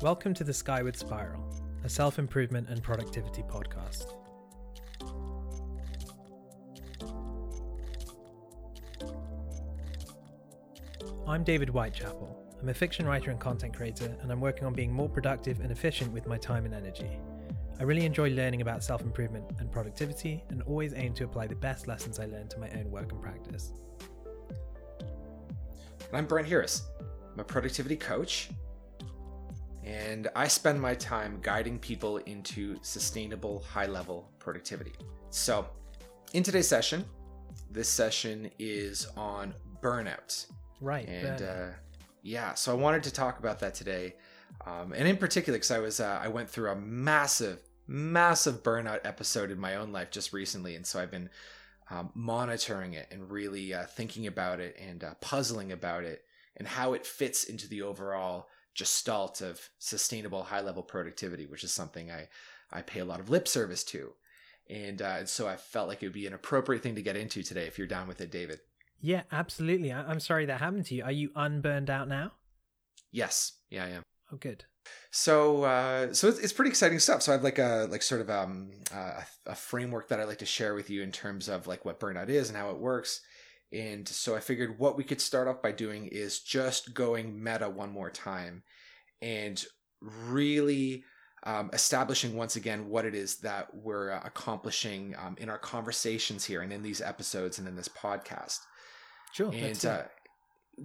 Welcome to the Skyward Spiral, a self improvement and productivity podcast. I'm David Whitechapel. I'm a fiction writer and content creator, and I'm working on being more productive and efficient with my time and energy. I really enjoy learning about self improvement and productivity, and always aim to apply the best lessons I learn to my own work and practice. I'm Brent Huras. I'm a productivity coach, and I spend my time guiding people into sustainable, high level productivity. So, in today's session, this session is on burnout. Right. And uh, yeah, so I wanted to talk about that today. Um, and in particular, because I was uh, I went through a massive massive burnout episode in my own life just recently, and so I've been um, monitoring it and really uh, thinking about it and uh, puzzling about it and how it fits into the overall gestalt of sustainable high level productivity, which is something I I pay a lot of lip service to, and, uh, and so I felt like it would be an appropriate thing to get into today if you're down with it, David. Yeah, absolutely. I- I'm sorry that happened to you. Are you unburned out now? Yes, yeah, I am. Oh, good. So, uh, so it's, it's pretty exciting stuff. So I have like a like sort of um, uh, a framework that I like to share with you in terms of like what burnout is and how it works. And so I figured what we could start off by doing is just going meta one more time, and really um, establishing once again what it is that we're uh, accomplishing um, in our conversations here and in these episodes and in this podcast. Sure. And uh,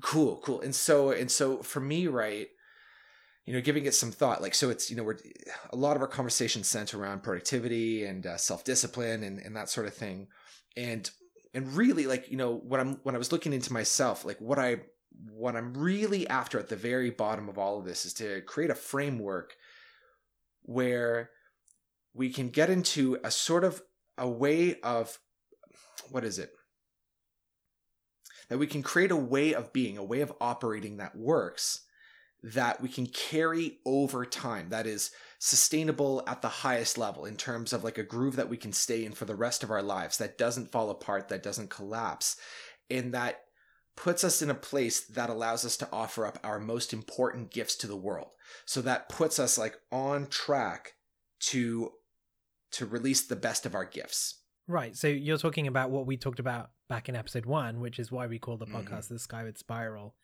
cool, cool. And so and so for me, right you know, giving it some thought. Like, so it's, you know, we're a lot of our conversations center around productivity and uh, self discipline and, and that sort of thing. And, and really like, you know, when I'm, when I was looking into myself, like what I, what I'm really after at the very bottom of all of this is to create a framework where we can get into a sort of a way of, what is it? That we can create a way of being, a way of operating that works that we can carry over time that is sustainable at the highest level in terms of like a groove that we can stay in for the rest of our lives that doesn't fall apart that doesn't collapse and that puts us in a place that allows us to offer up our most important gifts to the world. So that puts us like on track to to release the best of our gifts. Right. So you're talking about what we talked about back in episode one which is why we call the podcast mm-hmm. the skyward spiral.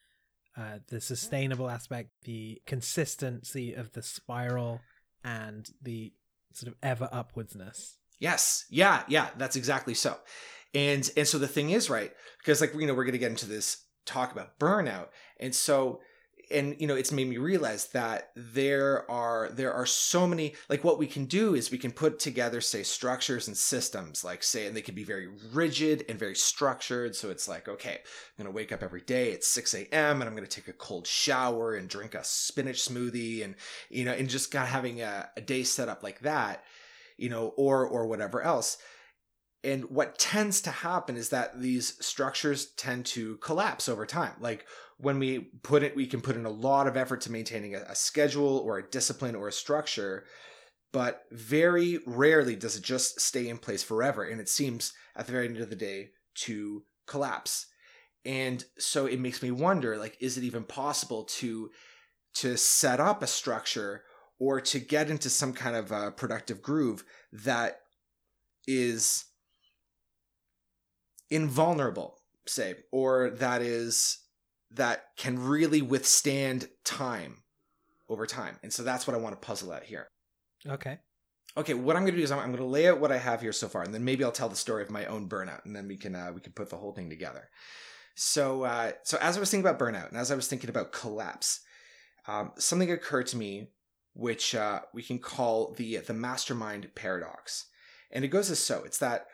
Uh, the sustainable aspect, the consistency of the spiral, and the sort of ever upwardsness. Yes, yeah, yeah, that's exactly so. And and so the thing is, right? Because like you know, we're going to get into this talk about burnout, and so and you know it's made me realize that there are there are so many like what we can do is we can put together say structures and systems like say and they can be very rigid and very structured. So it's like okay i'm to wake up every day at 6 a.m and i'm to take a cold shower and drink a spinach smoothie and you know and just kind of having a, a day set up like that you know or or whatever else. And what tends to happen is that these structures tend to collapse over time. Like when we put it, we can put in a lot of effort to maintaining a, a schedule or a discipline or a structure, but very rarely does it just stay in place forever. And it seems at the very end of the day to collapse. And so it makes me wonder, like, is it even possible to to set up a structure or to get into some kind of a productive groove that is invulnerable, say, or that is that can really withstand time over time. And so that's what I want to puzzle out here. Okay. Okay, what I'm going to do is I'm, I'm going to lay out what I have here so far, and then maybe I'll tell the story of my own burnout, and then we can uh, we can put the whole thing together. So, uh, so as I was thinking about burnout, and as I was thinking about collapse, um, something occurred to me, which uh, we can call the the mastermind paradox, and it goes as so: it's that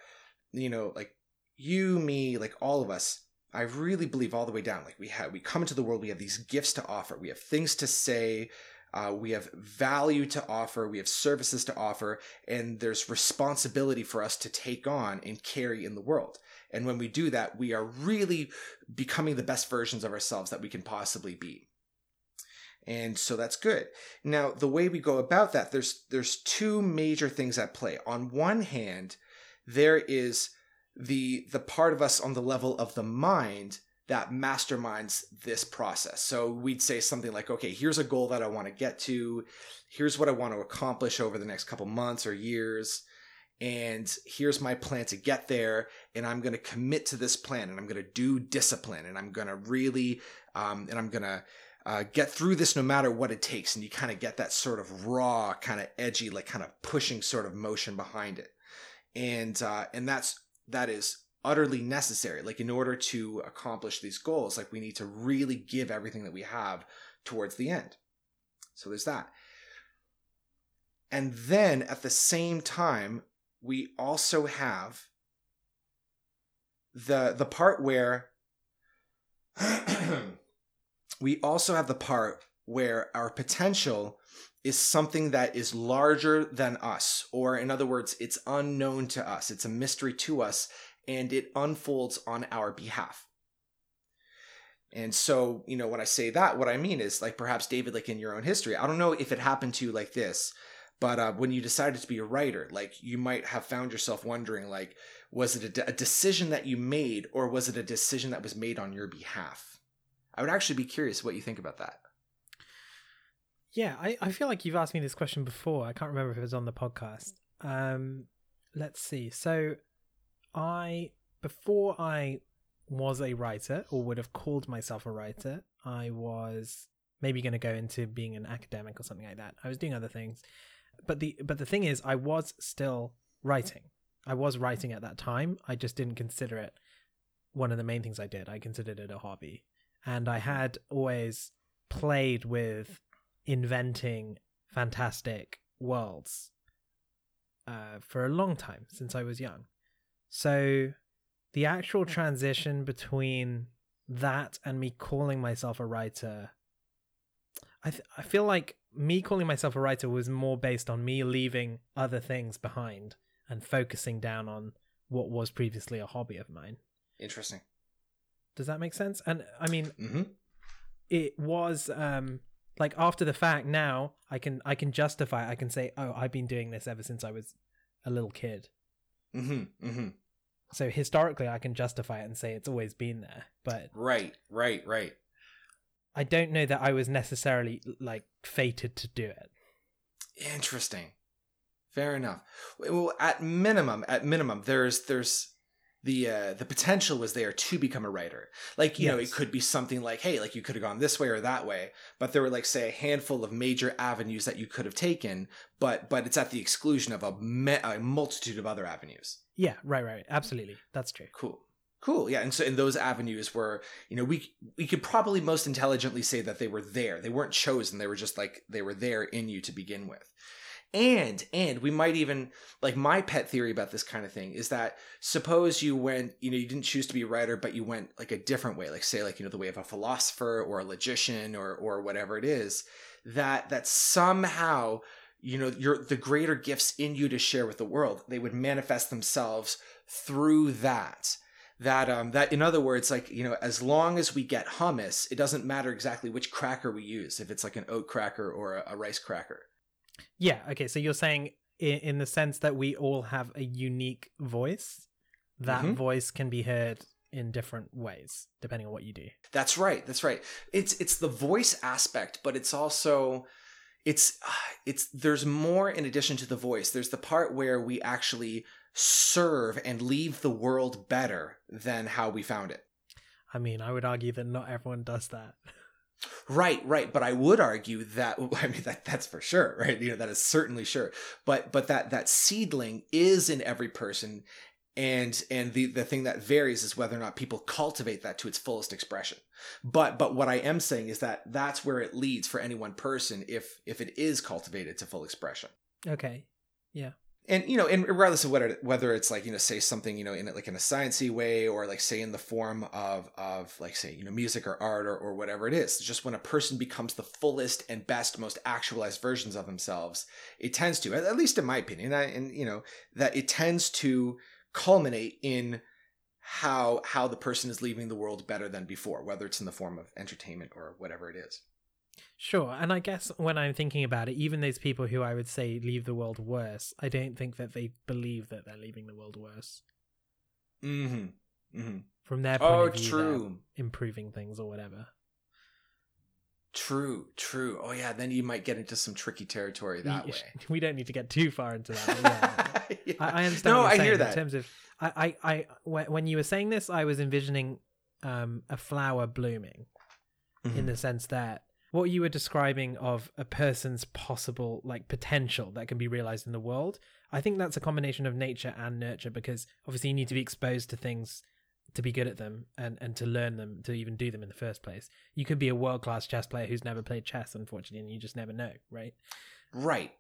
you know, like you, me, like all of us, I really believe all the way down. Like we have, we come into the world, we have these gifts to offer, we have things to say, uh, we have value to offer, we have services to offer, and there's responsibility for us to take on and carry in the world. And when we do that, we are really becoming the best versions of ourselves that we can possibly be. And so that's good. Now, the way we go about that, there's there's two major things at play. On one hand, there is the the part of us on the level of the mind that masterminds this process. So we'd say something like, okay, here's a goal that I want to get to. Here's what I want to accomplish over the next couple months or years. And here's my plan to get there. And I'm going to commit to this plan and I'm going to do discipline and I'm going to really, um, and I'm going to, uh, get through this no matter what it takes. And you kind of get that sort of raw, kind of edgy, like kind of pushing sort of motion behind it. And, uh, and that's, that is utterly necessary. Like in order to accomplish these goals, like we need to really give everything that we have towards the end. So there's that. And then at the same time, we also have the the part where we also have the part where our potential is something that is larger than us or in other words it's unknown to us it's a mystery to us and it unfolds on our behalf. And so, you know, when I say that, what I mean is like perhaps David, like in your own history, I don't know if it happened to you like this, but uh, when you decided to be a writer, like you might have found yourself wondering, like, was it a, a decision that you made or was it a decision that was made on your behalf? I would actually be curious what you think about that. Yeah, I, I feel like you've asked me this question before. I can't remember if it was on the podcast. Um, let's see. So I before I was a writer or would have called myself a writer, I was maybe going to go into being an academic or something like that. I was doing other things. But the but the thing is I was still writing. I was writing at that time. I just didn't consider it one of the main things I did. I considered it a hobby. And I had always played with inventing fantastic worlds uh, for a long time since I was young. So the actual transition between that and me calling myself a writer, I th- I feel like me calling myself a writer was more based on me leaving other things behind and focusing down on what was previously a hobby of mine. Interesting. Does that make sense? And I mean, mm-hmm. it was um like after the fact. Now I can I can justify. I can say, oh, I've been doing this ever since I was a little kid. Mm-hmm. Mm-hmm. So historically, I can justify it and say it's always been there. But right, right, right. I don't know that I was necessarily like fated to do it. Interesting. Fair enough. Well, at minimum, at minimum, there's there's the uh, the potential was there to become a writer. Like you yes. know, it could be something like, hey, like you could have gone this way or that way, but there were like say a handful of major avenues that you could have taken, but but it's at the exclusion of a, me- a multitude of other avenues. Yeah, right, right, absolutely, that's true. Cool. Cool. Yeah, and so in those avenues were, you know, we we could probably most intelligently say that they were there. They weren't chosen. They were just like they were there in you to begin with and and we might even like my pet theory about this kind of thing is that suppose you went you know you didn't choose to be a writer but you went like a different way like say like you know the way of a philosopher or a logician or or whatever it is that that somehow you know your the greater gifts in you to share with the world they would manifest themselves through that. That um that in other words like you know as long as we get hummus it doesn't matter exactly which cracker we use if it's like an oat cracker or a, a rice cracker yeah. Okay. So you're saying in, in the sense that we all have a unique voice, that mm-hmm. voice can be heard in different ways depending on what you do. That's right. That's right. It's it's the voice aspect, but it's also it's it's there's more in addition to the voice. There's the part where we actually serve and leave the world better than how we found it. I mean, I would argue that not everyone does that. Right, right. But I would argue that I mean that that's for sure, right? You know, that is certainly sure. But but that that seedling is in every person and and the the thing that varies is whether or not people cultivate that to its fullest expression but but what i am saying is that that's where it leads for any one person if if it is cultivated to full expression okay yeah and you know, and regardless of whether whether it's like you know, say something you know in like in a sciencey way, or like say in the form of of like say you know music or art or, or whatever it is, just when a person becomes the fullest and best, most actualized versions of themselves, it tends to, at least in my opinion, I, and you know that it tends to culminate in how how the person is leaving the world better than before, whether it's in the form of entertainment or whatever it is. Sure, and I guess when I'm thinking about it, even those people who I would say leave the world worse, I don't think that they believe that they're leaving the world worse. Mm-hmm. Mhm. From their point Oh, of view, true. improving things or whatever. True, true. Oh yeah, then you might get into some tricky territory that We- way. We don't need to get too far into that. yeah. Yeah. I, I understand. No, I hear that. In terms of, I, I, I, when when you were saying this, I was envisioning um, a flower blooming Mm-hmm. in the sense that what you were describing of a person's possible like potential that can be realized in the world. I think that's a combination of nature and nurture because obviously you need to be exposed to things to be good at them and, and to learn them to even do them in the first place. You could be a world class chess player who's never played chess, unfortunately, and you just never know, right? right.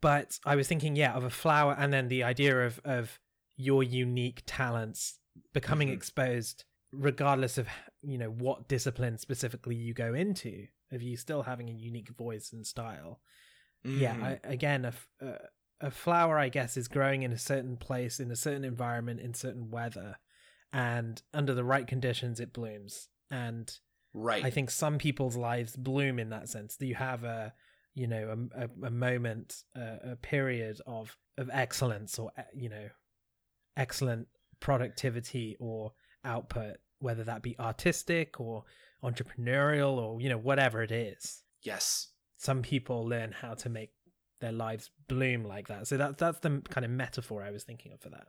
but I was thinking, yeah, of a flower, and then the idea of of your unique talents becoming Mhm. exposed, regardless of you know what discipline specifically you go into, of you still having a unique voice and style. Yeah, Mhm. I, again, a a a flower, I guess, is growing in a certain place, in a certain environment, in certain weather, and under the right conditions, it blooms. And right. I think some people's lives bloom in that sense. That you have a, you know, a, a, a moment, a, a period of of excellence, or you know, excellent productivity or output, whether that be artistic or entrepreneurial or you know whatever it is. yes. Some people learn how to make their lives bloom like that. So that that's the kind of metaphor I was thinking of for that.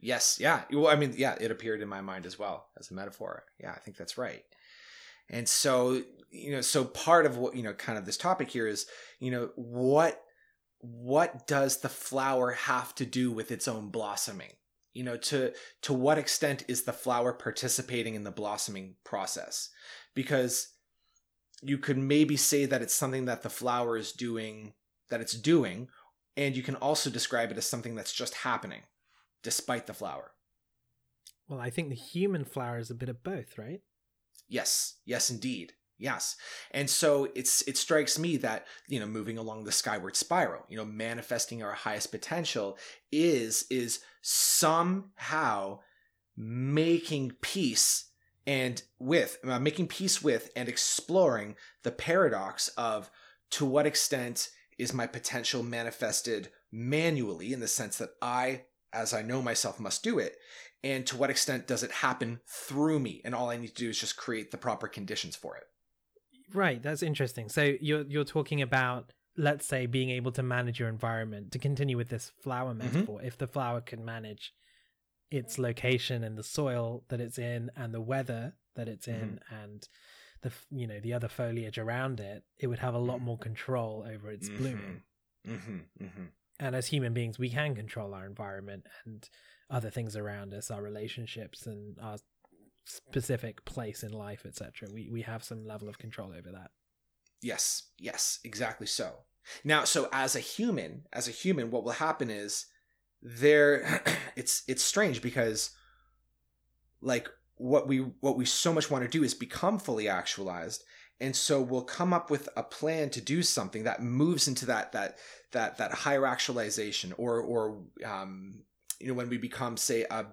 Yes. Yeah. Well, I mean, yeah, it appeared in my mind as well as a metaphor. Yeah, I think that's right. And so, you know, so part of what, you know, kind of this topic here is, you know, what what does the flower have to do with its own blossoming? You know, to to what extent is the flower participating in the blossoming process? Because you could maybe say that it's something that the flower is doing that it's doing, and you can also describe it as something that's just happening despite the flower. Well, I think the human flower is a bit of both, right? Yes, yes, indeed. Yes. And so it's it strikes me that, you know, moving along the skyward spiral, you know, manifesting our highest potential is is somehow making peace and with uh, making peace with and exploring the paradox of to what extent is my potential manifested manually in the sense that I as I know myself must do it and to what extent does it happen through me and all i need to do is just create the proper conditions for it Right, that's interesting. So you're you're talking about let's say being able to manage your environment to continue with this flower metaphor. If the flower can manage its location and the soil that it's in and the weather that it's in and the you know the other foliage around it, it would have a lot Mhm. more control over its blooming. mm-hmm, mm-hmm. And as human beings, we can control our environment and other things around us, our relationships and our specific place in life, etc. We we have some level of control over that. yes yes exactly so now so as a human as a human what will happen is there it's it's strange because like what we what we so much want to do is become fully actualized and so we'll come up with a plan to do something that moves into that that that that higher actualization or or um you know when we become say a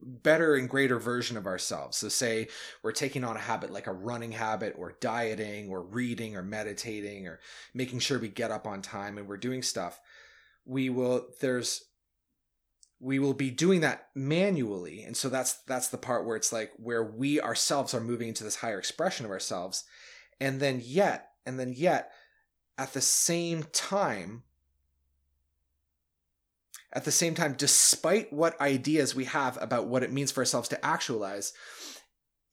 better and greater version of ourselves. So say we're taking on a habit like a running habit or dieting or reading or meditating or making sure we get up on time and we're doing stuff we will there's we will be doing that manually. And so that's that's the part where it's like where we ourselves are moving into this higher expression of ourselves. And then yet and then yet at the same time at the same time despite what ideas we have about what it means for ourselves to actualize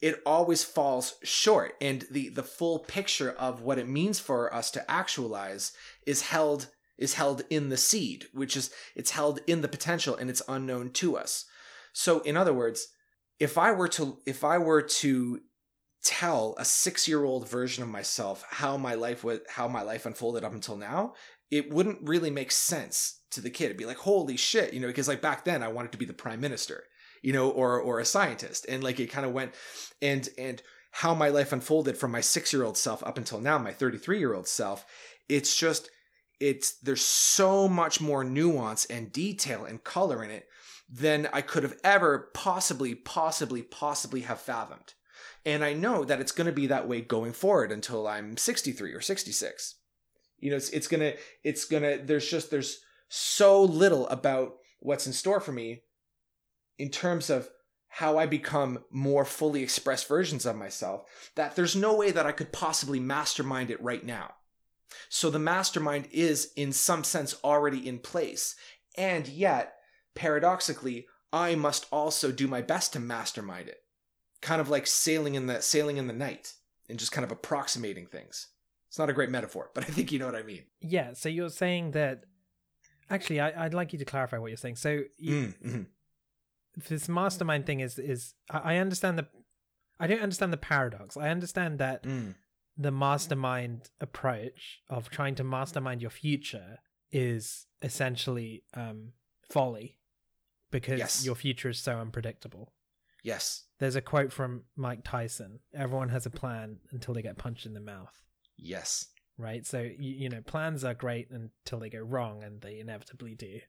it always falls short. And the the full picture of what it means for us to actualize is held is held in the seed which is it's held in the potential and it's unknown to us. So in other words if i were to if i were to tell a 6-year-old version of myself how my life would how my life unfolded up until now it wouldn't really make sense to the kid. It'd be like holy shit you know because like back then i wanted to be the prime minister you know or or a scientist. And like it kind of went and and how my life unfolded from my 6-year-old self up until now my 33-year-old self it's just it's there's so much more nuance and detail and color in it than I could have ever possibly possibly possibly have fathomed. And I know that it's going to be that way going forward until I'm 63 or 66 you know it's it's to it's to there's just there's so little about what's in store for me in terms of how I become more fully expressed versions of myself, that there's no way that I could possibly mastermind it right now. So the mastermind is, in some sense, already in place. And yet, paradoxically, I must also do my best to mastermind it. Kind of like sailing in the sailing in the night and just kind of approximating things. It's not a great metaphor, but I think you know what I mean. Yeah, so you're saying that actually I, would like you to clarify what you're saying. So you, Mm, mhm. this mastermind thing is is I I understand the I don't understand the paradox. I understand that Mm. the mastermind approach of trying to mastermind your future is essentially um, folly because Yes. your future is so unpredictable. Yes. There's a quote from Mike Tyson everyone has a plan until they get punched in the mouth, Yes. right? So, you, you know, plans are great until they go wrong, and they inevitably do.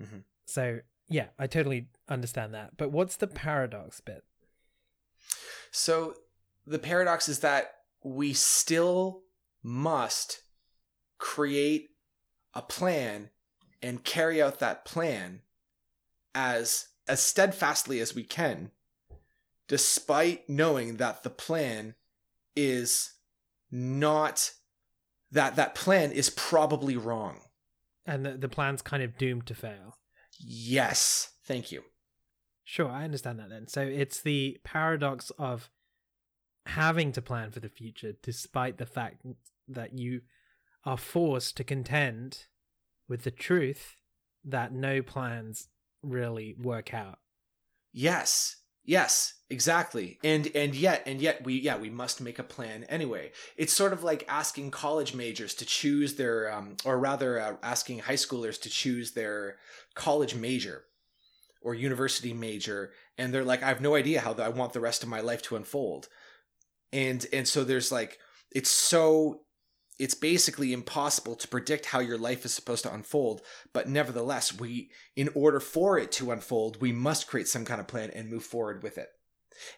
Mhm. So, yeah, I totally understand that. But what's the paradox bit? So the paradox is that we still must create a plan and carry out that plan as as steadfastly as we can despite knowing that the plan is not that that plan is probably wrong. And the, the plan's kind of doomed to fail. Yes. Thank you. Sure, I understand that then. So it's the paradox of having to plan for the future despite the fact that you are forced to contend with the truth that no plans really work out. Yes. Yes, exactly. And and yet and yet we yeah, we must make a plan anyway. It's sort of like asking college majors to choose their um or rather uh, asking high schoolers to choose their college major or university major and they're like I have no idea how I want the rest of my life to unfold. And and so there's like it's so it's basically impossible to predict how your life is supposed to unfold but nevertheless we in order for it to unfold we must create some kind of plan and move forward with it.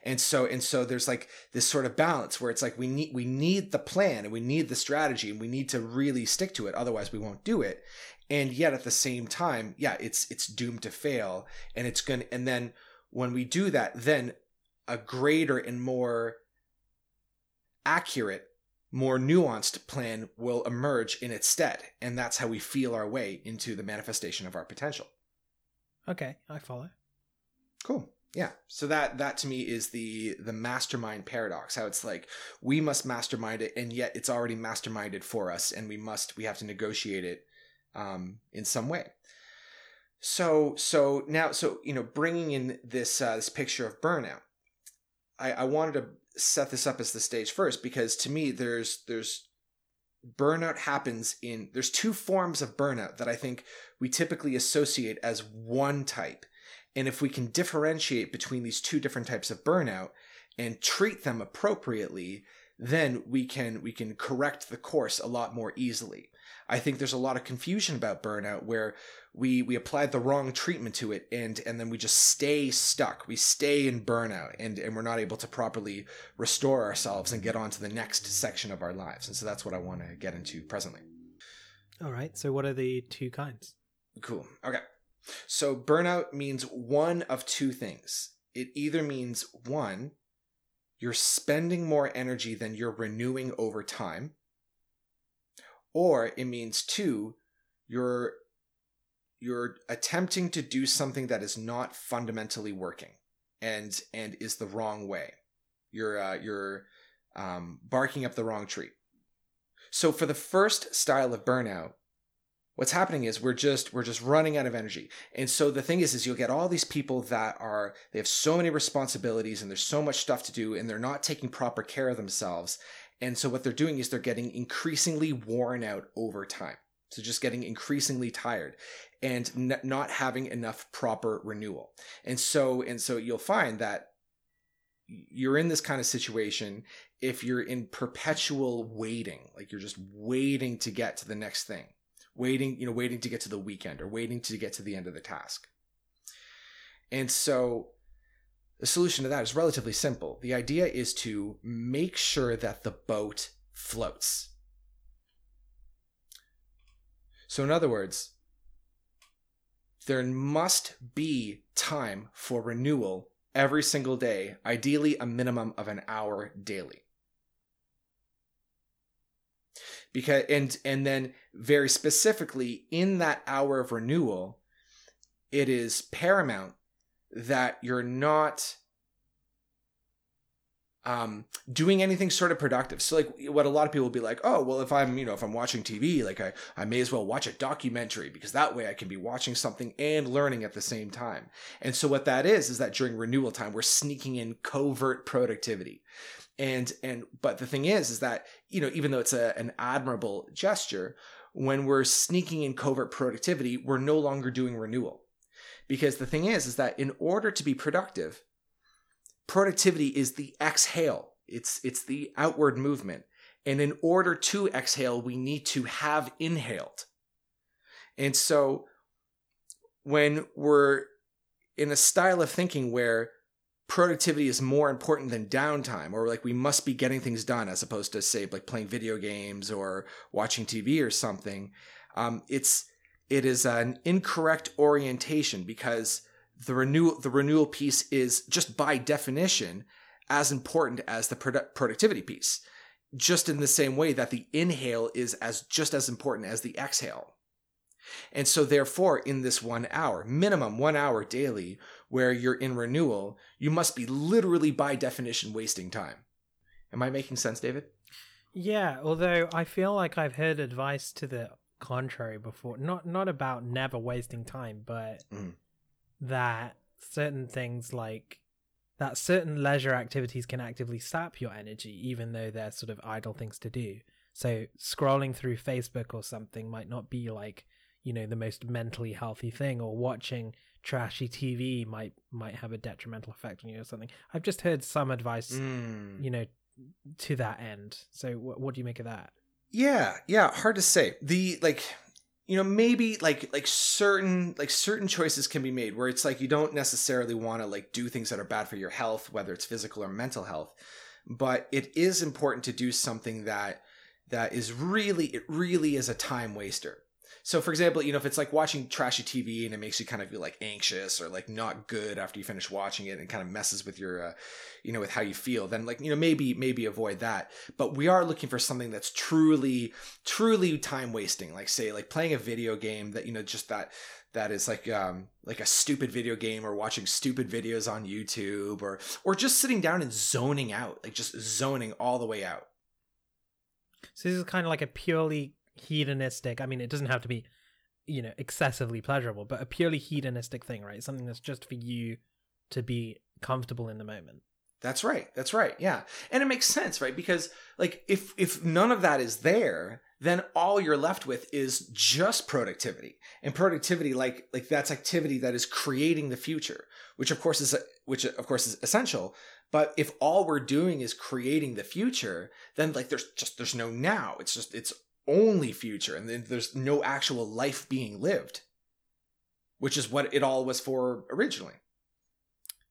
And so and so there's like this sort of balance where it's like we need we need the plan and we need the strategy and we need to really stick to it otherwise we won't do it. And yet at the same time yeah it's it's doomed to fail and it's going to and then when we do that then a greater and more accurate more nuanced plan will emerge in its stead and that's how we feel our way into the manifestation of our potential. Okay, I follow. cool. Yeah. So that that to me is the the mastermind paradox how it's like we must mastermind it and yet it's already masterminded for us and we must we have to negotiate it um in some way. So so now so you know bringing in this uh, this picture of burnout i i wanted to set this up as the stage first because to me there's there's burnout happens in there's two forms of burnout that i think we typically associate as one type. And if we can differentiate between these two different types of burnout and treat them appropriately then we can we can correct the course a lot more easily i think there's a lot of confusion about burnout where we we applied the wrong treatment to it and and then we just stay stuck we stay in burnout and and we're not able to properly restore ourselves and get on to the next section of our lives and so that's what i want to get into presently All right, so what are the two kinds? Cool. Okay. So burnout means one of two things. It either means one, you're spending more energy than you're renewing over time, or it means two, you're you're attempting to do something that is not fundamentally working and and is the wrong way. You're uh, you're um, barking up the wrong tree. So for the first style of burnout, what's happening is we're just we're just running out of energy and so the thing is is you'll get all these people that are they have so many responsibilities and there's so much stuff to do and they're not taking proper care of themselves and so what they're doing is they're getting increasingly worn out over time so just getting increasingly tired and n- not having enough proper renewal and so and so you'll find that you're in this kind of situation if you're in perpetual waiting like you're just waiting to get to the next thing waiting, you know, waiting to get to the weekend or waiting to get to the end of the task. And so the solution to that is relatively simple. The idea is to make sure that the boat floats. So, in other words, there must be time for renewal every single day, ideally a minimum of an hour daily. Because and and then very specifically in that hour of renewal, it is paramount that you're not um, doing anything sort of productive. So like what a lot of people will be like, oh, well, if I'm, you know, if I'm watching TV, like I, I may as well watch a documentary because that way I can be watching something and learning at the same time. And so what that is, is that during renewal time, we're sneaking in covert productivity. And, and, but the thing is, is that, you know, even though it's a, an admirable gesture, when we're sneaking in covert productivity, we're no longer doing renewal. Because the thing is, is that in order to be productive, productivity is the exhale. It's it's the outward movement. And in order to exhale, we need to have inhaled. And so when we're in a style of thinking where productivity is more important than downtime or like we must be getting things done as opposed to say like playing video games or watching tv or something um, it's it is an incorrect orientation because the renewal the renewal piece is just by definition as important as the produ- productivity piece just in the same way that the inhale is as just as important as the exhale. And so therefore in this 1 hour minimum 1 hour daily where you're in renewal you must be literally by definition wasting time. Am i making sense david? Yeah although i feel like i've heard advice to the contrary before not not about never wasting time but mm. that certain things like that certain leisure activities can actively sap your energy even though they're sort of idle things to do. So scrolling through facebook or something might not be like you know the most mentally healthy thing or watching trashy tv might might have a detrimental effect on you or something. I've just heard some advice mm. you know to that end. So what, what do you make of that yeah yeah hard to say. The like you know maybe like like certain like certain choices can be made where it's like you don't necessarily want to like do things that are bad for your health whether it's physical or mental health but it is important to do something that that is really it really is a time waster so for example you know if it's like watching trashy tv and it makes you kind of feel like anxious or like not good after you finish watching it and kind of messes with your uh, you know with how you feel then like you know maybe maybe avoid that. But we are looking for something that's truly truly time wasting. Like say like playing a video game that you know just that that is like um like a stupid video game or watching stupid videos on YouTube or or just sitting down and zoning out like just zoning all the way out. So this is kind of like a purely hedonistic. I mean, it doesn't have to be, you know, excessively pleasurable, but a purely hedonistic thing, right? Something that's just for you to be comfortable in the moment. That's right. That's right. Yeah. And it makes sense, right? Because like if if none of that is there, then all you're left with is just productivity. And productivity like like that's activity that is creating the future, which of course is which of course is essential, but if all we're doing is creating the future, then like there's just there's no now. It's just it's only future and then there's no actual life being lived which is what it all was for originally.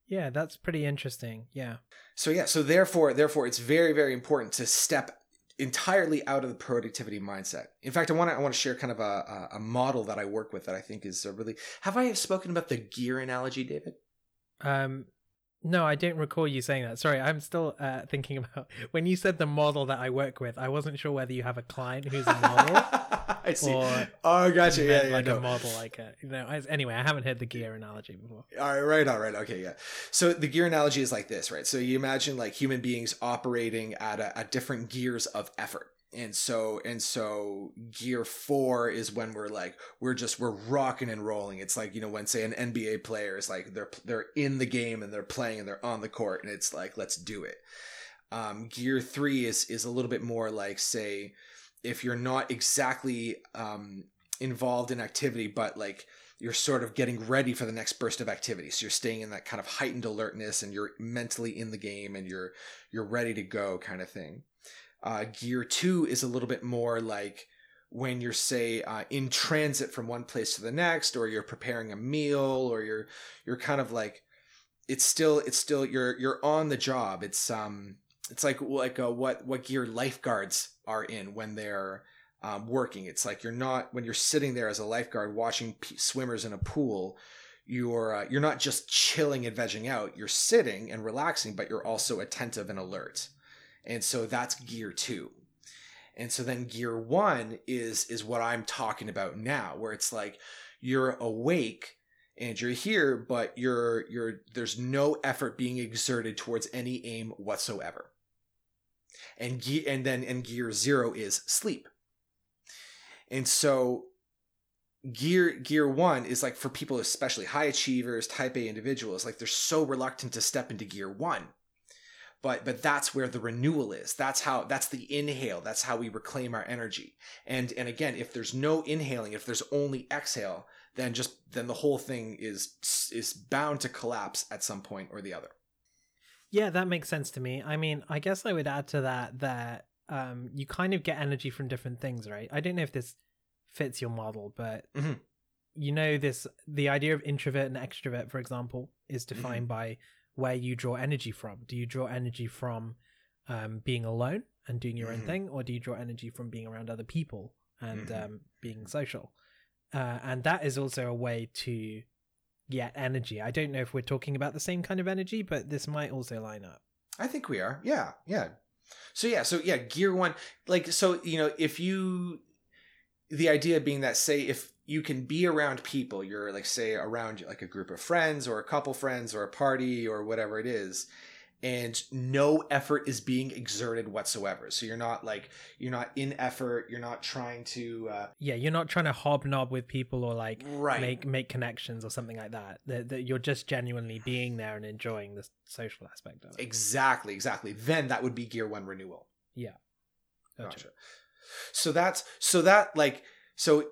Yeah that's pretty interesting. Yeah. So yeah so therefore therefore it's very very important to step entirely out of the productivity mindset. In fact i want to i want to share kind of a, a model that i work with that i think is really have i spoken about the gear analogy david? Um no, I don't recall you saying that. Sorry, I'm still uh, thinking about when you said the model that I work with. I wasn't sure whether you have a client who's a model. I see. oh, gotcha. Yeah, yeah, like no. a model, like a you know. I, anyway, I haven't heard the gear analogy before. All right, right, all right, okay, yeah. So the gear analogy is like this, right? So you imagine like human beings operating at a, at different gears of effort and so and so gear four is when we're like we're just we're rocking and rolling. It's like you know when say an nba player is like they're they're in the game and they're playing and they're on the court and it's like let's do it. Um, gear three is is a little bit more like say if you're not exactly um, involved in activity but like you're sort of getting ready for the next burst of activity. So you're staying in that kind of heightened alertness and you're mentally in the game and you're you're ready to go kind of thing uh, gear two is a little bit more like when you're say uh, in transit from one place to the next, or you're preparing a meal, or you're you're kind of like it's still it's still you're you're on the job. It's um it's like like uh, what what gear lifeguards are in when they're um, working. It's like you're not when you're sitting there as a lifeguard watching p- swimmers in a pool. you're uh, you're not just chilling and vegging out you're sitting and relaxing but you're also attentive and alert and so that's gear 2 and so then gear 1 is is what I'm talking about now where it's like you're awake and you're here but you're you're there's no effort being exerted towards any aim whatsoever. And ge- and then and gear 0 is sleep. And so gear gear one is like for people especially high achievers type a individuals like they're so reluctant to step into gear one but but that's where the renewal is. That's how that's the inhale. That's how we reclaim our energy. And and again if there's no inhaling if there's only exhale then just then the whole thing is is bound to collapse at some point or the other. Yeah that makes sense to me. I mean i guess i would add to that that um you kind of get energy from different things right? I don't know if this fits your model but mm-hmm. you know this the idea of introvert and extrovert for example is defined mm-hmm. by where you draw energy from. Do you draw energy from um, being alone and doing your mm-hmm. own thing or do you draw energy from being around other people and Mm-hmm. um, being social? Uh, and that is also a way to get energy. I don't know if we're talking about the same kind of energy but this might also line up. I think we are. Yeah yeah. So yeah so yeah gear one like so you know if you the idea being that say if you can be around people. You're like say around like a group of friends or a couple friends or a party or whatever it is and no effort is being exerted whatsoever. So you're not like you're not in effort. You're not trying to uh yeah you're not trying to hobnob with people or like right. make make connections or something like that. That, that you're just genuinely being there and enjoying the social aspect of it. Exactly exactly. Then that would be gear one renewal. Yeah. Gotcha. gotcha. So that's so that like so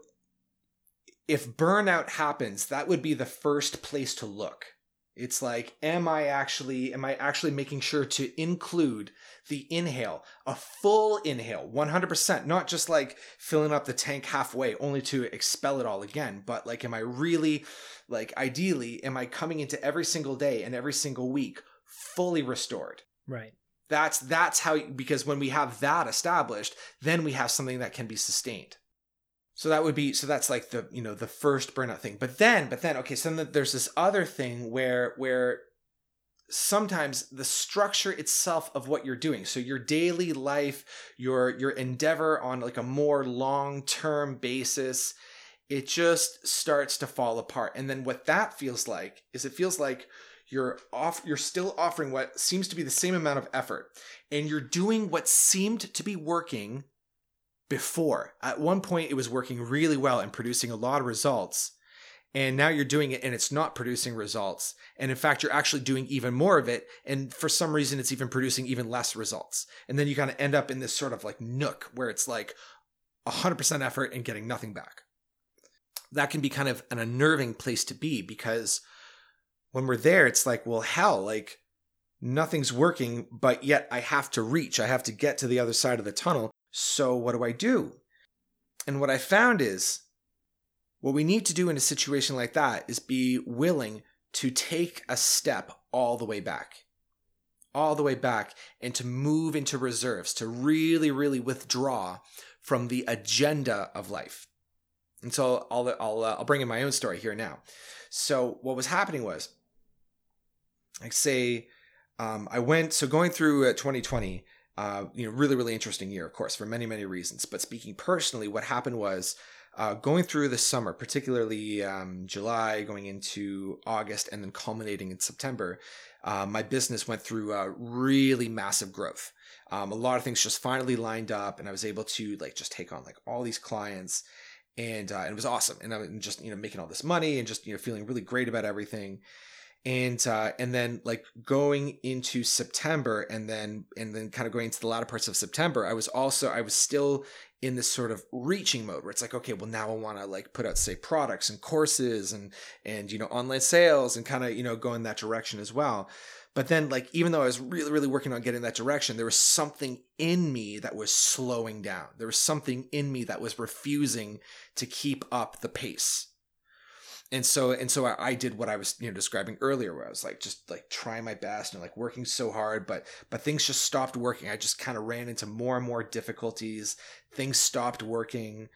if burnout happens, that would be the first place to look. It's like am I actually am I actually making sure to include the inhale, a full inhale, 100%, not just like filling up the tank halfway only to expel it all again, but like am I really like ideally am I coming into every single day and every single week fully restored? Right that's that's how because when we have that established then we have something that can be sustained so that would be so that's like the you know the first burnout thing. But then but then okay so then there's this other thing where where sometimes the structure itself of what you're doing so your daily life your your endeavor on like a more long term basis it just starts to fall apart. And then what that feels like is it feels like you're off you're still offering what seems to be the same amount of effort and you're doing what seemed to be working before. At one point it was working really well and producing a lot of results and now you're doing it and it's not producing results and in fact you're actually doing even more of it and for some reason it's even producing even less results. And then you kind of end up in this sort of like nook where it's like 100% effort and getting nothing back. That can be kind of an unnerving place to be because when we're there, it's like, well, hell, like nothing's working, but yet I have to reach, I have to get to the other side of the tunnel. So what do I do? And what I found is what we need to do in a situation like that is be willing to take a step all the way back. All the way back and to move into reserves, to really, really withdraw from the agenda of life. And so I'll, I'll, uh, I'll bring in my own story here now. So what was happening was like say um, I went so going through uh, 2020 uh, you know really really interesting year of course for many many reasons. But speaking personally what happened was uh, going through the summer particularly um, July going into August and then culminating in September uh, my business went through really massive growth. Um, a lot of things just finally lined up and I was able to like just take on like all these clients and, uh, and it was awesome. And I'm just you know making all this money and just you know feeling really great about everything and uh, and then like going into September and then and then kind of going into the latter parts of September, I was also I was still in this sort of reaching mode where it's like okay, well now I want to like put out say products and courses and and you know online sales and kind of you know go in that direction as well. But then like even though I was really really working on getting that direction, there was something in me that was slowing down. There was something in me that was refusing to keep up the pace and so and so I, I, did what I was you know describing earlier, where I was like just like trying my best and like working so hard, but but things just stopped working. I just kind of ran into more and more difficulties. Things stopped working,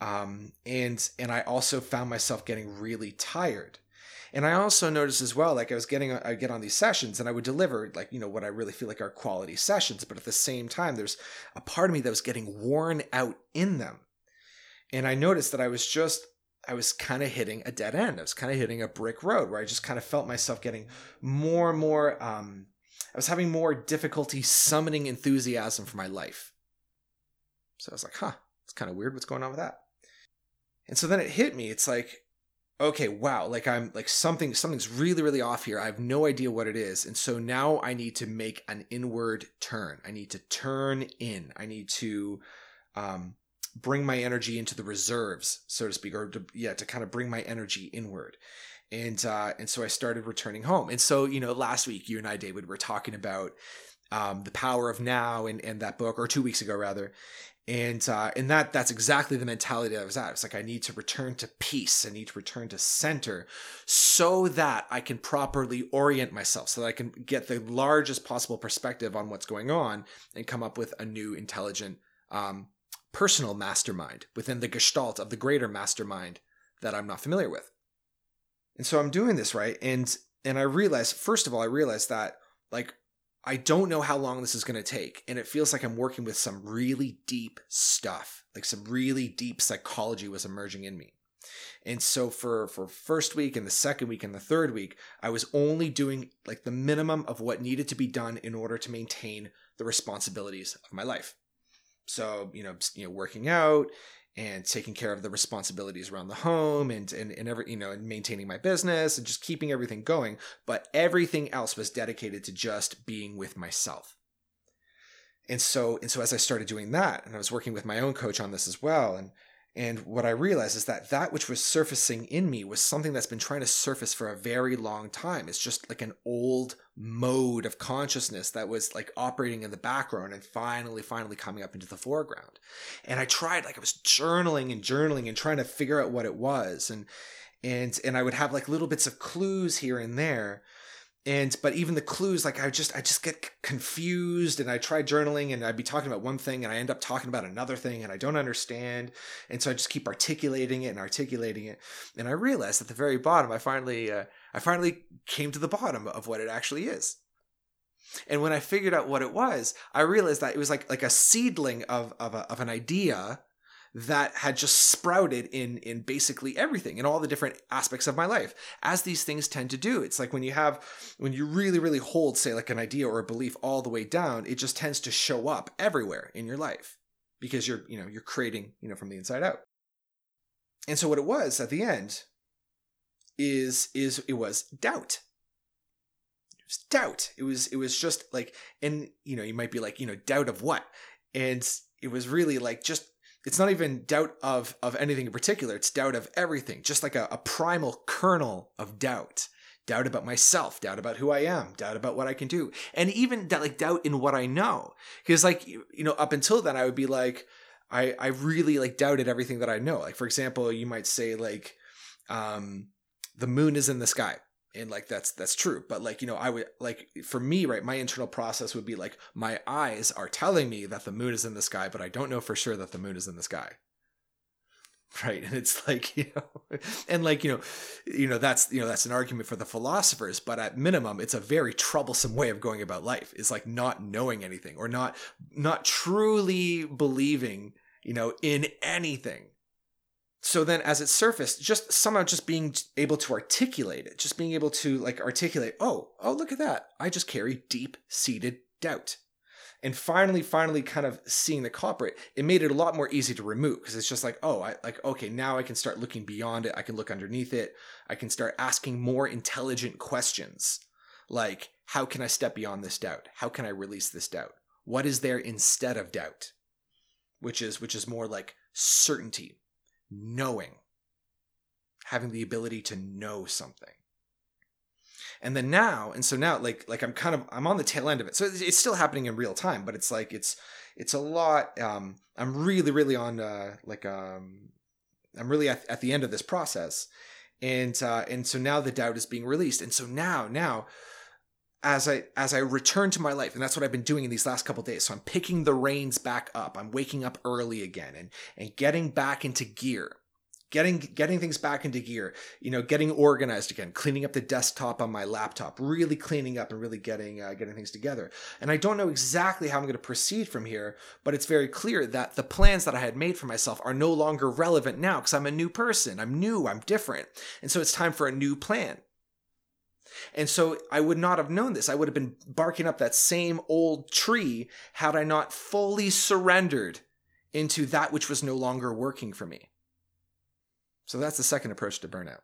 um, and and I also found myself getting really tired. And I also noticed as well, like I was getting, I get on these sessions and I would deliver like, you know, what I really feel like are quality sessions. But at the same time, there's a part of me that was getting worn out in them. And I noticed that I was just, I was kind of hitting a dead end. I was kind of hitting a brick road where I just kind of felt myself getting more and more, um, I was having more difficulty summoning enthusiasm for my life. So I was like, huh, it's kind of weird what's going on with that. And so then it hit me. It's like, okay, wow, like I'm like something something's really really off here. I have no idea what it is. And so now I need to make an inward turn. I need to turn in. I need to um bring my energy into the reserves, so to speak, or to, yeah, to kind of bring my energy inward. And uh and so I started returning home. And so, you know, last week you and I David were talking about um, the power of now and, and that book or two weeks ago rather and uh, and that that's exactly the mentality that I was at. It's like I need to return to peace. I need to return to center, so that I can properly orient myself, so that I can get the largest possible perspective on what's going on, and come up with a new, intelligent, um, personal mastermind within the gestalt of the greater mastermind that I'm not familiar with. And so I'm doing this right, and and I realize, first of all, I realized that like I don't know how long this is going to take. And it feels like I'm working with some really deep stuff, like some really deep psychology was emerging in me. And so for for first week and the second week and the third week, I was only doing like the minimum of what needed to be done in order to maintain the responsibilities of my life. So, you know, you know, working out and taking care of the responsibilities around the home and and, and every you know and maintaining my business and just keeping everything going but everything else was dedicated to just being with myself and so and so as i started doing that and i was working with my own coach on this as well and and what I realized is that that which was surfacing in me was something that's been trying to surface for a very long time. It's just like an old mode of consciousness that was like operating in the background and finally, finally coming up into the foreground. And I tried, like I was journaling and journaling and trying to figure out what it was. And, and, and I would have like little bits of clues here and there and but even the clues like i just i just get confused and i try journaling and i'd be talking about one thing and i end up talking about another thing and i don't understand and so i just keep articulating it and articulating it and i realized at the very bottom i finally uh, i finally came to the bottom of what it actually is. And when i figured out what it was i realized that it was like like a seedling of of, a, of an idea that had just sprouted in in basically everything in all the different aspects of my life. As these things tend to do it's like when you have when you really really hold say like an idea or a belief all the way down it just tends to show up everywhere in your life because you're you know you're creating you know from the inside out. And so what it was at the end is is it was doubt. It was doubt. It was it was just like and you know you might be like you know doubt of what? And it was really like just it's not even doubt of of anything in particular. It's doubt of everything. Just like a, a, primal kernel of doubt. Doubt about myself. Doubt about who i am. Doubt about what i can do. And even that like doubt in what i know. Because like you know up until then i would be like i i really like doubted everything that i know. Like for example you might say like um the moon is in the sky. And like that's that's true. But like you know i would like for me right my internal process would be like my eyes are telling me that the moon is in the sky but i don't know for sure that the moon is in the sky. Right? And it's like you know and like you know you know that's you know that's an argument for the philosophers but at minimum it's a very troublesome way of going about life is like not knowing anything or not not truly believing you know in anything so then as it surfaced just somehow just being able to articulate it just being able to like articulate oh oh look at that. I just carry deep seated doubt. And finally finally kind of seeing the culprit it made it a lot more easy to remove because it's just like oh i like okay now i can start looking beyond it. I can look underneath it. I can start asking more intelligent questions like how can i step beyond this doubt? How can i release this doubt? What is there instead of doubt? Which is which is more like certainty knowing, having the ability to know something. And then now, and so now, like, like I'm kind of, I'm on the tail end of it. So it's still happening in real time, but it's like, it's, it's a lot. Um, I'm really, really on, uh, like, um, I'm really at, at the end of this process. And, uh, and so now the doubt is being released. And so now, now, as I as I return to my life, and that's what I've been doing in these last couple days. So I'm picking the reins back up. I'm waking up early again and and getting back into gear. getting getting things back into gear you know getting organized again cleaning up the desktop on my laptop really cleaning up and really getting uh, getting things together and i don't know exactly how i'm going to proceed from here but it's very clear that the plans that i had made for myself are no longer relevant now because i'm a new person i'm new i'm different and so it's time for a new plan and so I would not have known this. I would have been barking up that same old tree had I not fully surrendered into that which was no longer working for me. So that's the second approach to burnout.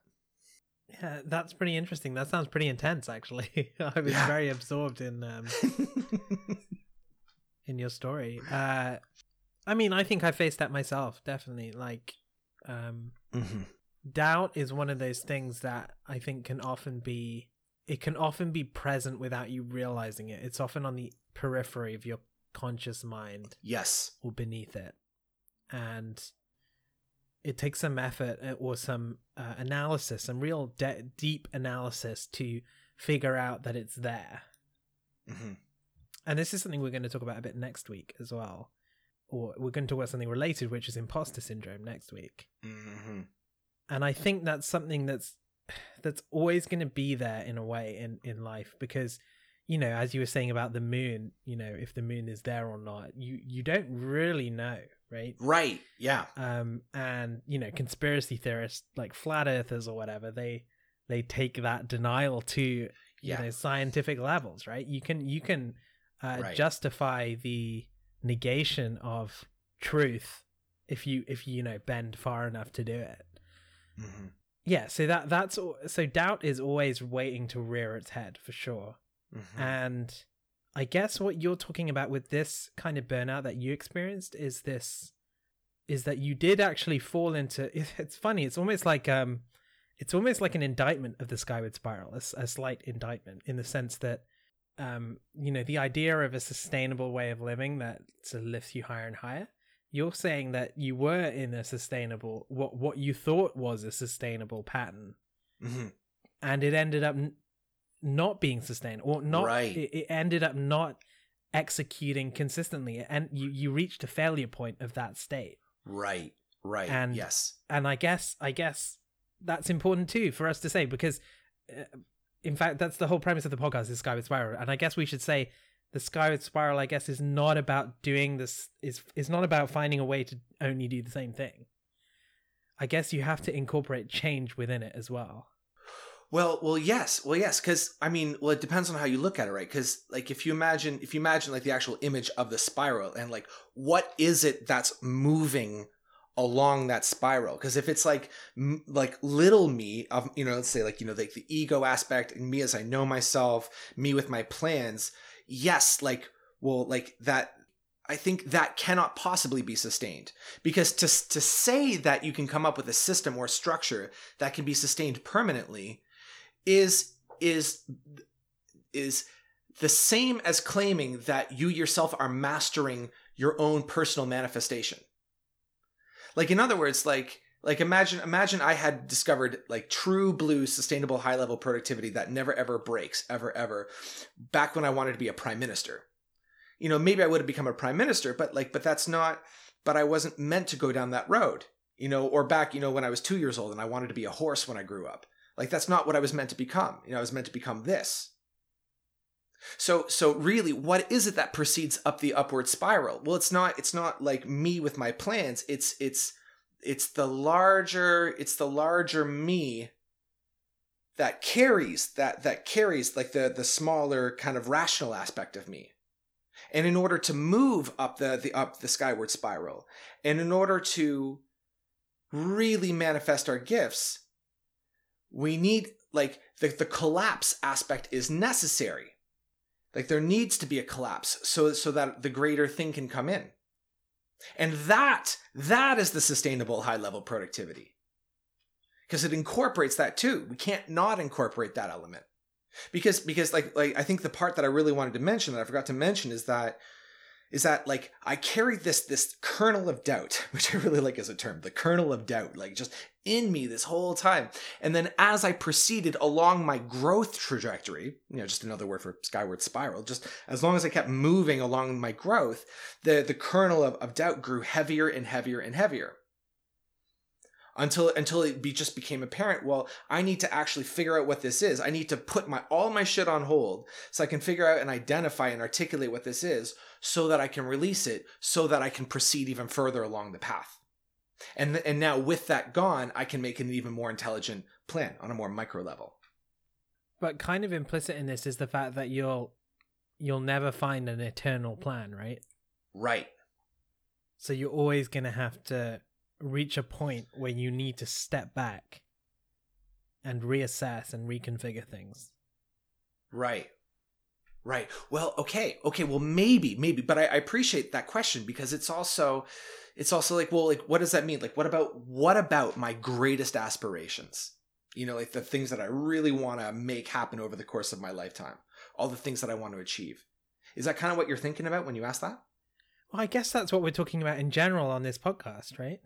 Yeah, that's pretty interesting. That sounds pretty intense, actually. I was Yeah. very absorbed in um, in your story. Uh, I mean, I think I faced that myself, definitely. Like, um, Mhm. doubt is one of those things that I think can often be it can often be present without you realizing it. It's often on the periphery of your conscious mind Yes. or beneath it. And it takes some effort uh, or some uh, analysis, some real de- deep analysis to figure out that it's there. hmm And this is something we're going to talk about a bit next week as well. Or we're going to talk about something related, which is imposter syndrome next week. hmm And I think that's something that's that's always going to be there in a way in in life because you know as you were saying about the moon you know if the moon is there or not you you don't really know right Right. Yeah. um and you know conspiracy theorists like flat earthers or whatever they they take that denial to you Yeah. know scientific levels right you can you can uh, Right. justify the negation of truth if you if you, you know bend far enough to do it hmm yeah so that that's so doubt is always waiting to rear its head for sure. Hmm and i guess what you're talking about with this kind of burnout that you experienced is this is that you did actually fall into it's funny it's almost like um it's almost like an indictment of the skyward spiral a slight indictment in the sense that um you know the idea of a sustainable way of living that sort of lifts you higher and higher you're saying that you were in a sustainable what what you thought was a sustainable pattern hmm and it ended up n- not being sustained or not Right. it, it ended up not executing consistently and you you reached a failure point of that state Right. Right. And- yes. and i guess i guess that's important too for us to say because uh, in fact that's the whole premise of the podcast is skyward spiral and i guess we should say the skyward spiral i guess is not about doing this is is not about finding a way to only do the same thing i guess you have to incorporate change within it as well Well, well, yes, well, yes, because I mean, well, it depends on how you look at it, right? Because like, if you imagine, if you imagine like the actual image of the spiral, and like, what is it that's moving along that spiral? Because if it's like, m- like little me of, you know, let's say like, you know, like the ego aspect, and me as I know myself, me with my plans, yes, like, well, like that. I think that cannot possibly be sustained because to to say that you can come up with a system or structure that can be sustained permanently is is is the same as claiming that you yourself are mastering your own personal manifestation like in other words like like imagine imagine i had discovered like true blue sustainable high level productivity that never ever breaks ever ever back when i wanted to be a prime minister you know maybe i would have become a prime minister but like but that's not but i wasn't meant to go down that road you know or back you know when i was 2 years old and i wanted to be a horse when i grew up like that's not what I was meant to become. You know, I was meant to become this. So so really what is it that proceeds up the upward spiral? Well, it's not it's not like me with my plans. It's it's it's the larger it's the larger me that carries that that carries like the the smaller kind of rational aspect of me. And in order to move up the the up the skyward spiral, and in order to really manifest our gifts, we need like the, the collapse aspect is necessary like there needs to be a collapse so so that the greater thing can come in and that that is the sustainable high level productivity. Because it incorporates that too. We can't not incorporate that element. Because because like like i think the part that i really wanted to mention that i forgot to mention is that is that like i carried this this kernel of doubt which i really like as a term the kernel of doubt like just in me this whole time. And then as I proceeded along my growth trajectory, you know, just another word for skyward spiral, just as long as I kept moving along my growth, the, the kernel of, of doubt grew heavier and heavier and heavier. until until it be just became apparent well i need to actually figure out what this is. I need to put my all my shit on hold so i can figure out and identify and articulate what this is so that i can release it so that i can proceed even further along the path and and now with that gone i can make an even more intelligent plan on a more micro level But kind of implicit in this is the fact that you'll you'll never find an eternal plan, right? right So you're always going to have to reach a point where you need to step back and reassess and reconfigure things. Right. Right. Well, okay. Okay. Well, maybe, maybe, but I, I appreciate that question because it's also, it's also like, well, like, what does that mean? Like, what about, what about my greatest aspirations? You know, like the things that I really want to make happen over the course of my lifetime, all the things that I want to achieve. Is that kind of what you're thinking about when you ask that? Well, I guess that's what we're talking about in general on this podcast, right?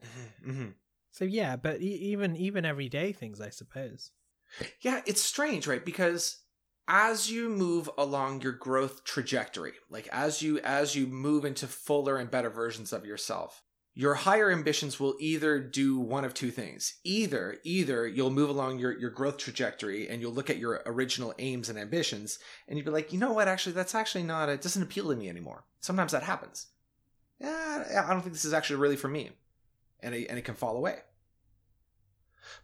Mm-hmm. So yeah, but e- even even everyday things, I suppose. Yeah, it's strange, right? Because as you move along your growth trajectory, like as you as you move into fuller and better versions of yourself, your higher ambitions will either do one of two things. Either either you'll move along your your growth trajectory and you'll look at your original aims and ambitions and you'll be like, "You know what? Actually, that's actually not it doesn't appeal to me anymore." Sometimes that happens. Yeah, I don't think this is actually really for me. And it, and it can fall away.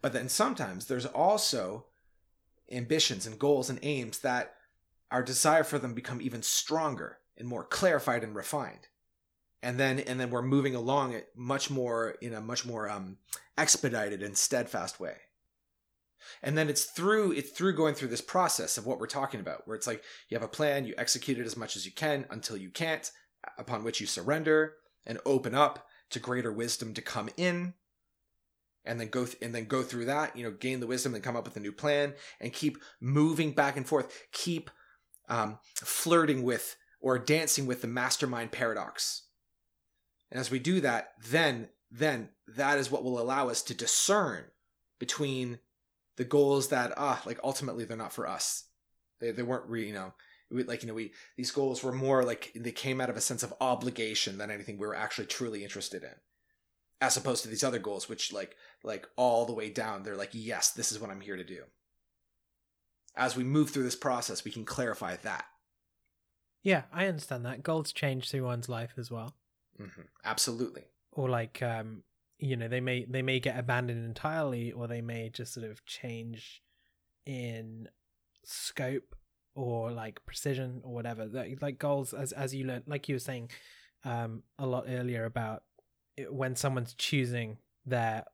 But then sometimes there's also ambitions and goals and aims that our desire for them become even stronger and more clarified and refined and then and then we're moving along it much more in a much more um, expedited and steadfast way. And then it's through it's through going through this process of what we're talking about where it's like you have a plan you execute it as much as you can until you can't upon which you surrender and open up to greater wisdom to come in. And then go th- and then go through that you know gain the wisdom and come up with a new plan and keep moving back and forth keep um, flirting with or dancing with the mastermind paradox and as we do that then then that is what will allow us to discern between the goals that ah like ultimately they're not for us they, they weren't re, you know we, like you know we these goals were more like they came out of a sense of obligation than anything we were actually truly interested in as opposed to these other goals which like like all the way down they're like yes this is what i'm here to do as we move through this process we can clarify that Yeah, I understand that. Goals change through one's life as well. Hmm absolutely. Or like um you know, they may they may get abandoned entirely or they may just sort of change in scope or like precision or whatever. Like, like goals as as you learn like you were saying um a lot earlier about it, when someone's choosing their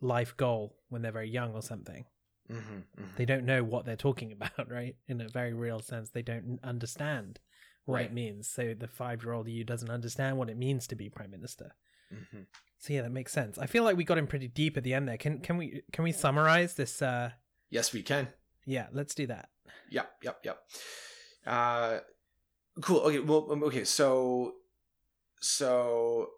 life goal when they're very young or something. Hmm they don't know what they're talking about right? In a very real sense they don't understand what Right. it means so the five year old you doesn't understand what it means to be prime minister hmm so yeah that makes sense i feel like we got in pretty deep at the end there can can we can we summarize this uh yes we can yeah let's do that Yep, yep, yep. Uh, cool. Okay. Well, um, okay. So, so,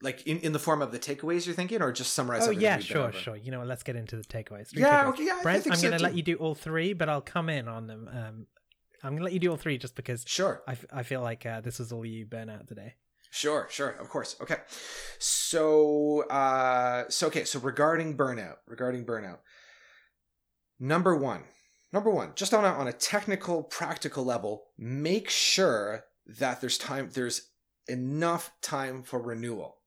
like in, in the form of the takeaways you're thinking, or just summarize? oh yeah sure sure you know what let's get into the takeaways Three Yeah. takeaways. Okay. Yeah. I brent think i'm so gonna let you do all three but i'll come in on them um i'm gonna let you do all three just because Sure. i, f- I feel like uh, this was all you burn out today Sure. Sure. Of course. Okay. So, uh, so okay. So regarding burnout, regarding burnout, number one, number one, just on a, on a technical, practical level, make sure that there's time, there's enough time for renewal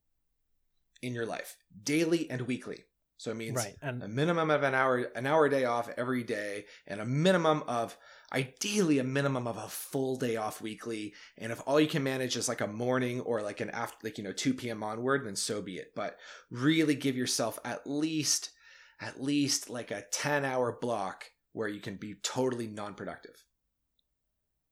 in your life, daily and weekly. So it means right and a minimum of an hour an hour a day off every day and a minimum of ideally a minimum of a full day off weekly and if all you can manage is like a morning or like an after like you know 2 p.m onward then so be it but really give yourself at least at least like a 10 hour block where you can be totally non-productive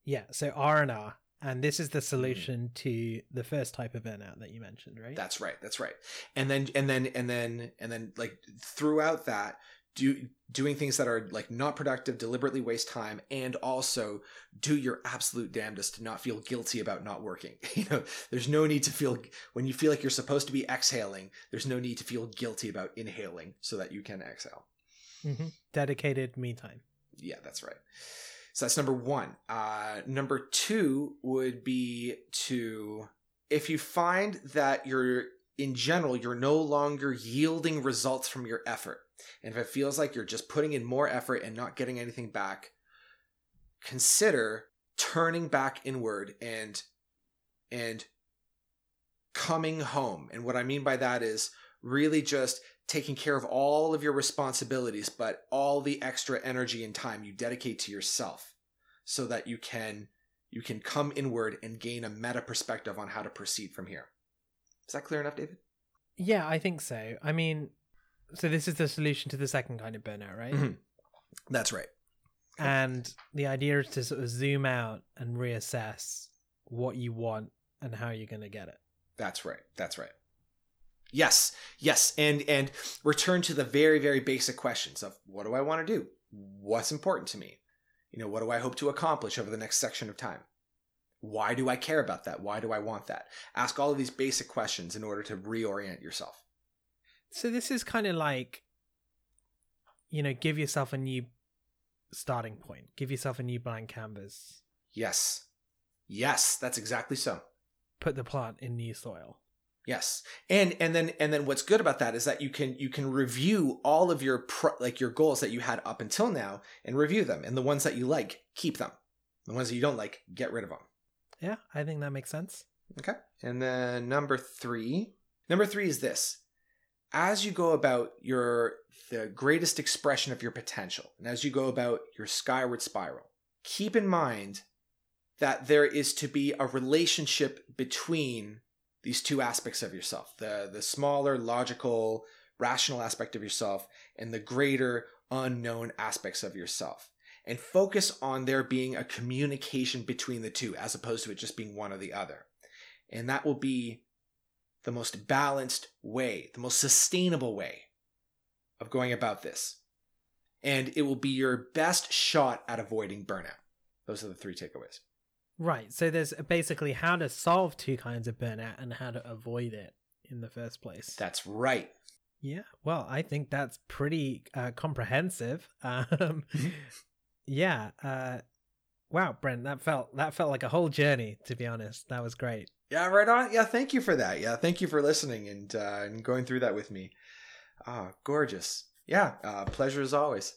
Yeah, so R and R, and this is the mm. solution to the first type of burnout that you mentioned, right? That's right. That's right. And then and then and then and then like throughout that do doing things that are like not productive, deliberately waste time and also do your absolute damnedest to not feel guilty about not working. You know, there's no need to feel when you feel like you're supposed to be exhaling, there's no need to feel guilty about inhaling so that you can exhale. hmm Dedicated me time. Yeah, that's right. So that's number one. Uh, number two would be to if you find that you're in general, you're no longer yielding results from your effort. And if it feels like you're just putting in more effort and not getting anything back, consider turning back inward and and coming home. And what I mean by that is really just taking care of all of your responsibilities, but all the extra energy and time you dedicate to yourself so that you can you can come inward and gain a meta perspective on how to proceed from here. Is that clear enough, David? Yeah, I think so. I mean, so this is the solution to the second kind of burnout, right? Mm-hmm. That's right. And the idea is to sort of zoom out and reassess what you want and how you're going to get it. That's right. That's right. Yes, yes, and and return to the very very basic questions of what do I want to do? What's important to me? You know, what do I hope to accomplish over the next section of time? Why do I care about that? Why do I want that? Ask all of these basic questions in order to reorient yourself. So this is kind of like you know, give yourself a new starting point. Give yourself a new blank canvas. Yes. Yes, that's exactly so. Put the plant in new soil. Yes. And and then and then what's good about that is that you can you can review all of your pro, like your goals that you had up until now and review them and the ones that you like, keep them. The ones that you don't like, get rid of them. Yeah, I think that makes sense. Okay. And then number 3. Number 3 is this. As you go about your the greatest expression of your potential and as you go about your skyward spiral, keep in mind that there is to be a relationship between these two aspects of yourself the the smaller logical rational aspect of yourself and the greater unknown aspects of yourself. And focus on there being a communication between the two as opposed to it just being one or the other. And that will be the most balanced way the most sustainable way of going about this and it will be your best shot at avoiding burnout those are the three takeaways Right. So there's basically how to solve two kinds of burnout and how to avoid it in the first place. That's right. Yeah. Well, I think that's pretty uh, comprehensive. Um, yeah. Uh, wow, Brent, that felt that felt like a whole journey. To be honest, that was great. Yeah. Right on. Yeah. Thank you for that. Yeah. Thank you for listening and uh, and going through that with me. Ah, gorgeous. Yeah. Uh, pleasure as always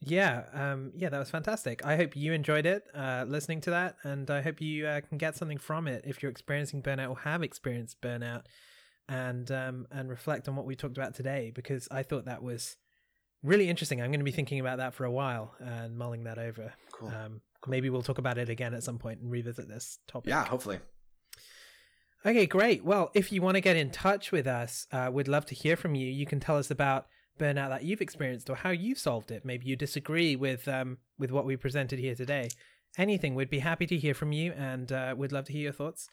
yeah um yeah that was fantastic i hope you enjoyed it uh listening to that and i hope you uh, can get something from it if you're experiencing burnout or have experienced burnout and um and reflect on what we talked about today because i thought that was really interesting i'm going to be thinking about that for a while and mulling that over cool. um cool. maybe we'll talk about it again at some point and revisit this topic yeah hopefully okay great well if you want to get in touch with us uh, we'd love to hear from you you can tell us about burnout that you've experienced or how you've solved it. Maybe you disagree with um, with what we presented here today. Anything, we'd be happy to hear from you, and uh, we'd love to hear your thoughts.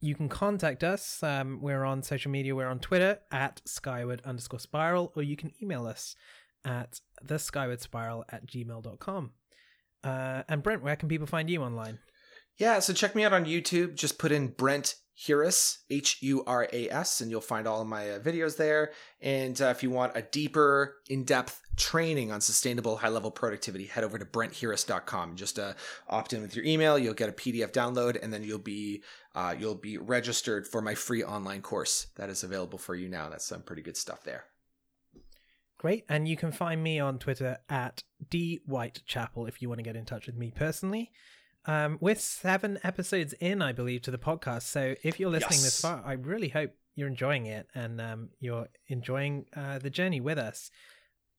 You can contact us. Um, we're on social media. We're on Twitter at skyward underscore spiral, or you can email us at the skyward spiral at gmail.com. Uh, and Brent, where can people find you online? Yeah, so check me out on YouTube. Just put in Brent Huras, H U R A S, and you'll find all of my uh, videos there. And uh, if you want a deeper, in depth training on sustainable high level productivity, head over to brenthuras.com. Just uh, opt in with your email, you'll get a PDF download, and then you'll be uh, you'll be registered for my free online course that is available for you now. That's some pretty good stuff there. Great. And you can find me on Twitter at D Whitechapel if you want to get in touch with me personally. Um, we're seven episodes in, I believe, to the podcast. So if you're listening yes. this far, I really hope you're enjoying it and um, you're enjoying uh, the journey with us.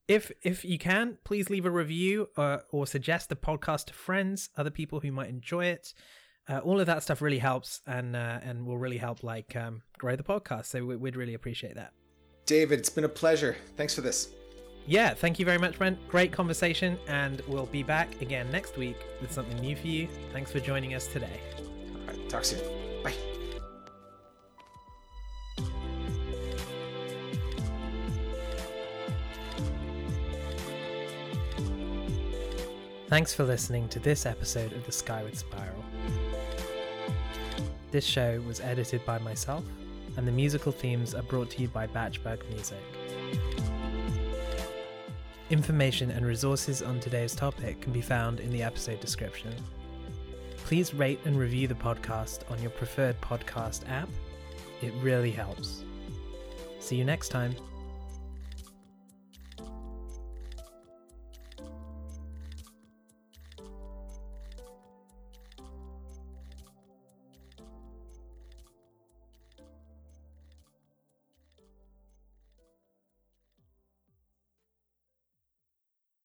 If if you can, please leave a review or, uh, or suggest the podcast to friends, other people who might enjoy it. Uh, all of that stuff really helps and uh, and will really help like um, grow the podcast. So we'd really appreciate that. David, it's been a pleasure. Thanks for this yeah, thank you very much, Brent. Great conversation, and we'll be back again next week with something new for you. Thanks for joining us today. All right, talk soon. Bye. Thanks for listening to this episode of The Skyward Spiral. This show was edited by myself, and the musical themes are brought to you by Batchberg Music. Information and resources on today's topic can be found in the episode description. Please rate and review the podcast on your preferred podcast app. It really helps. See you next time.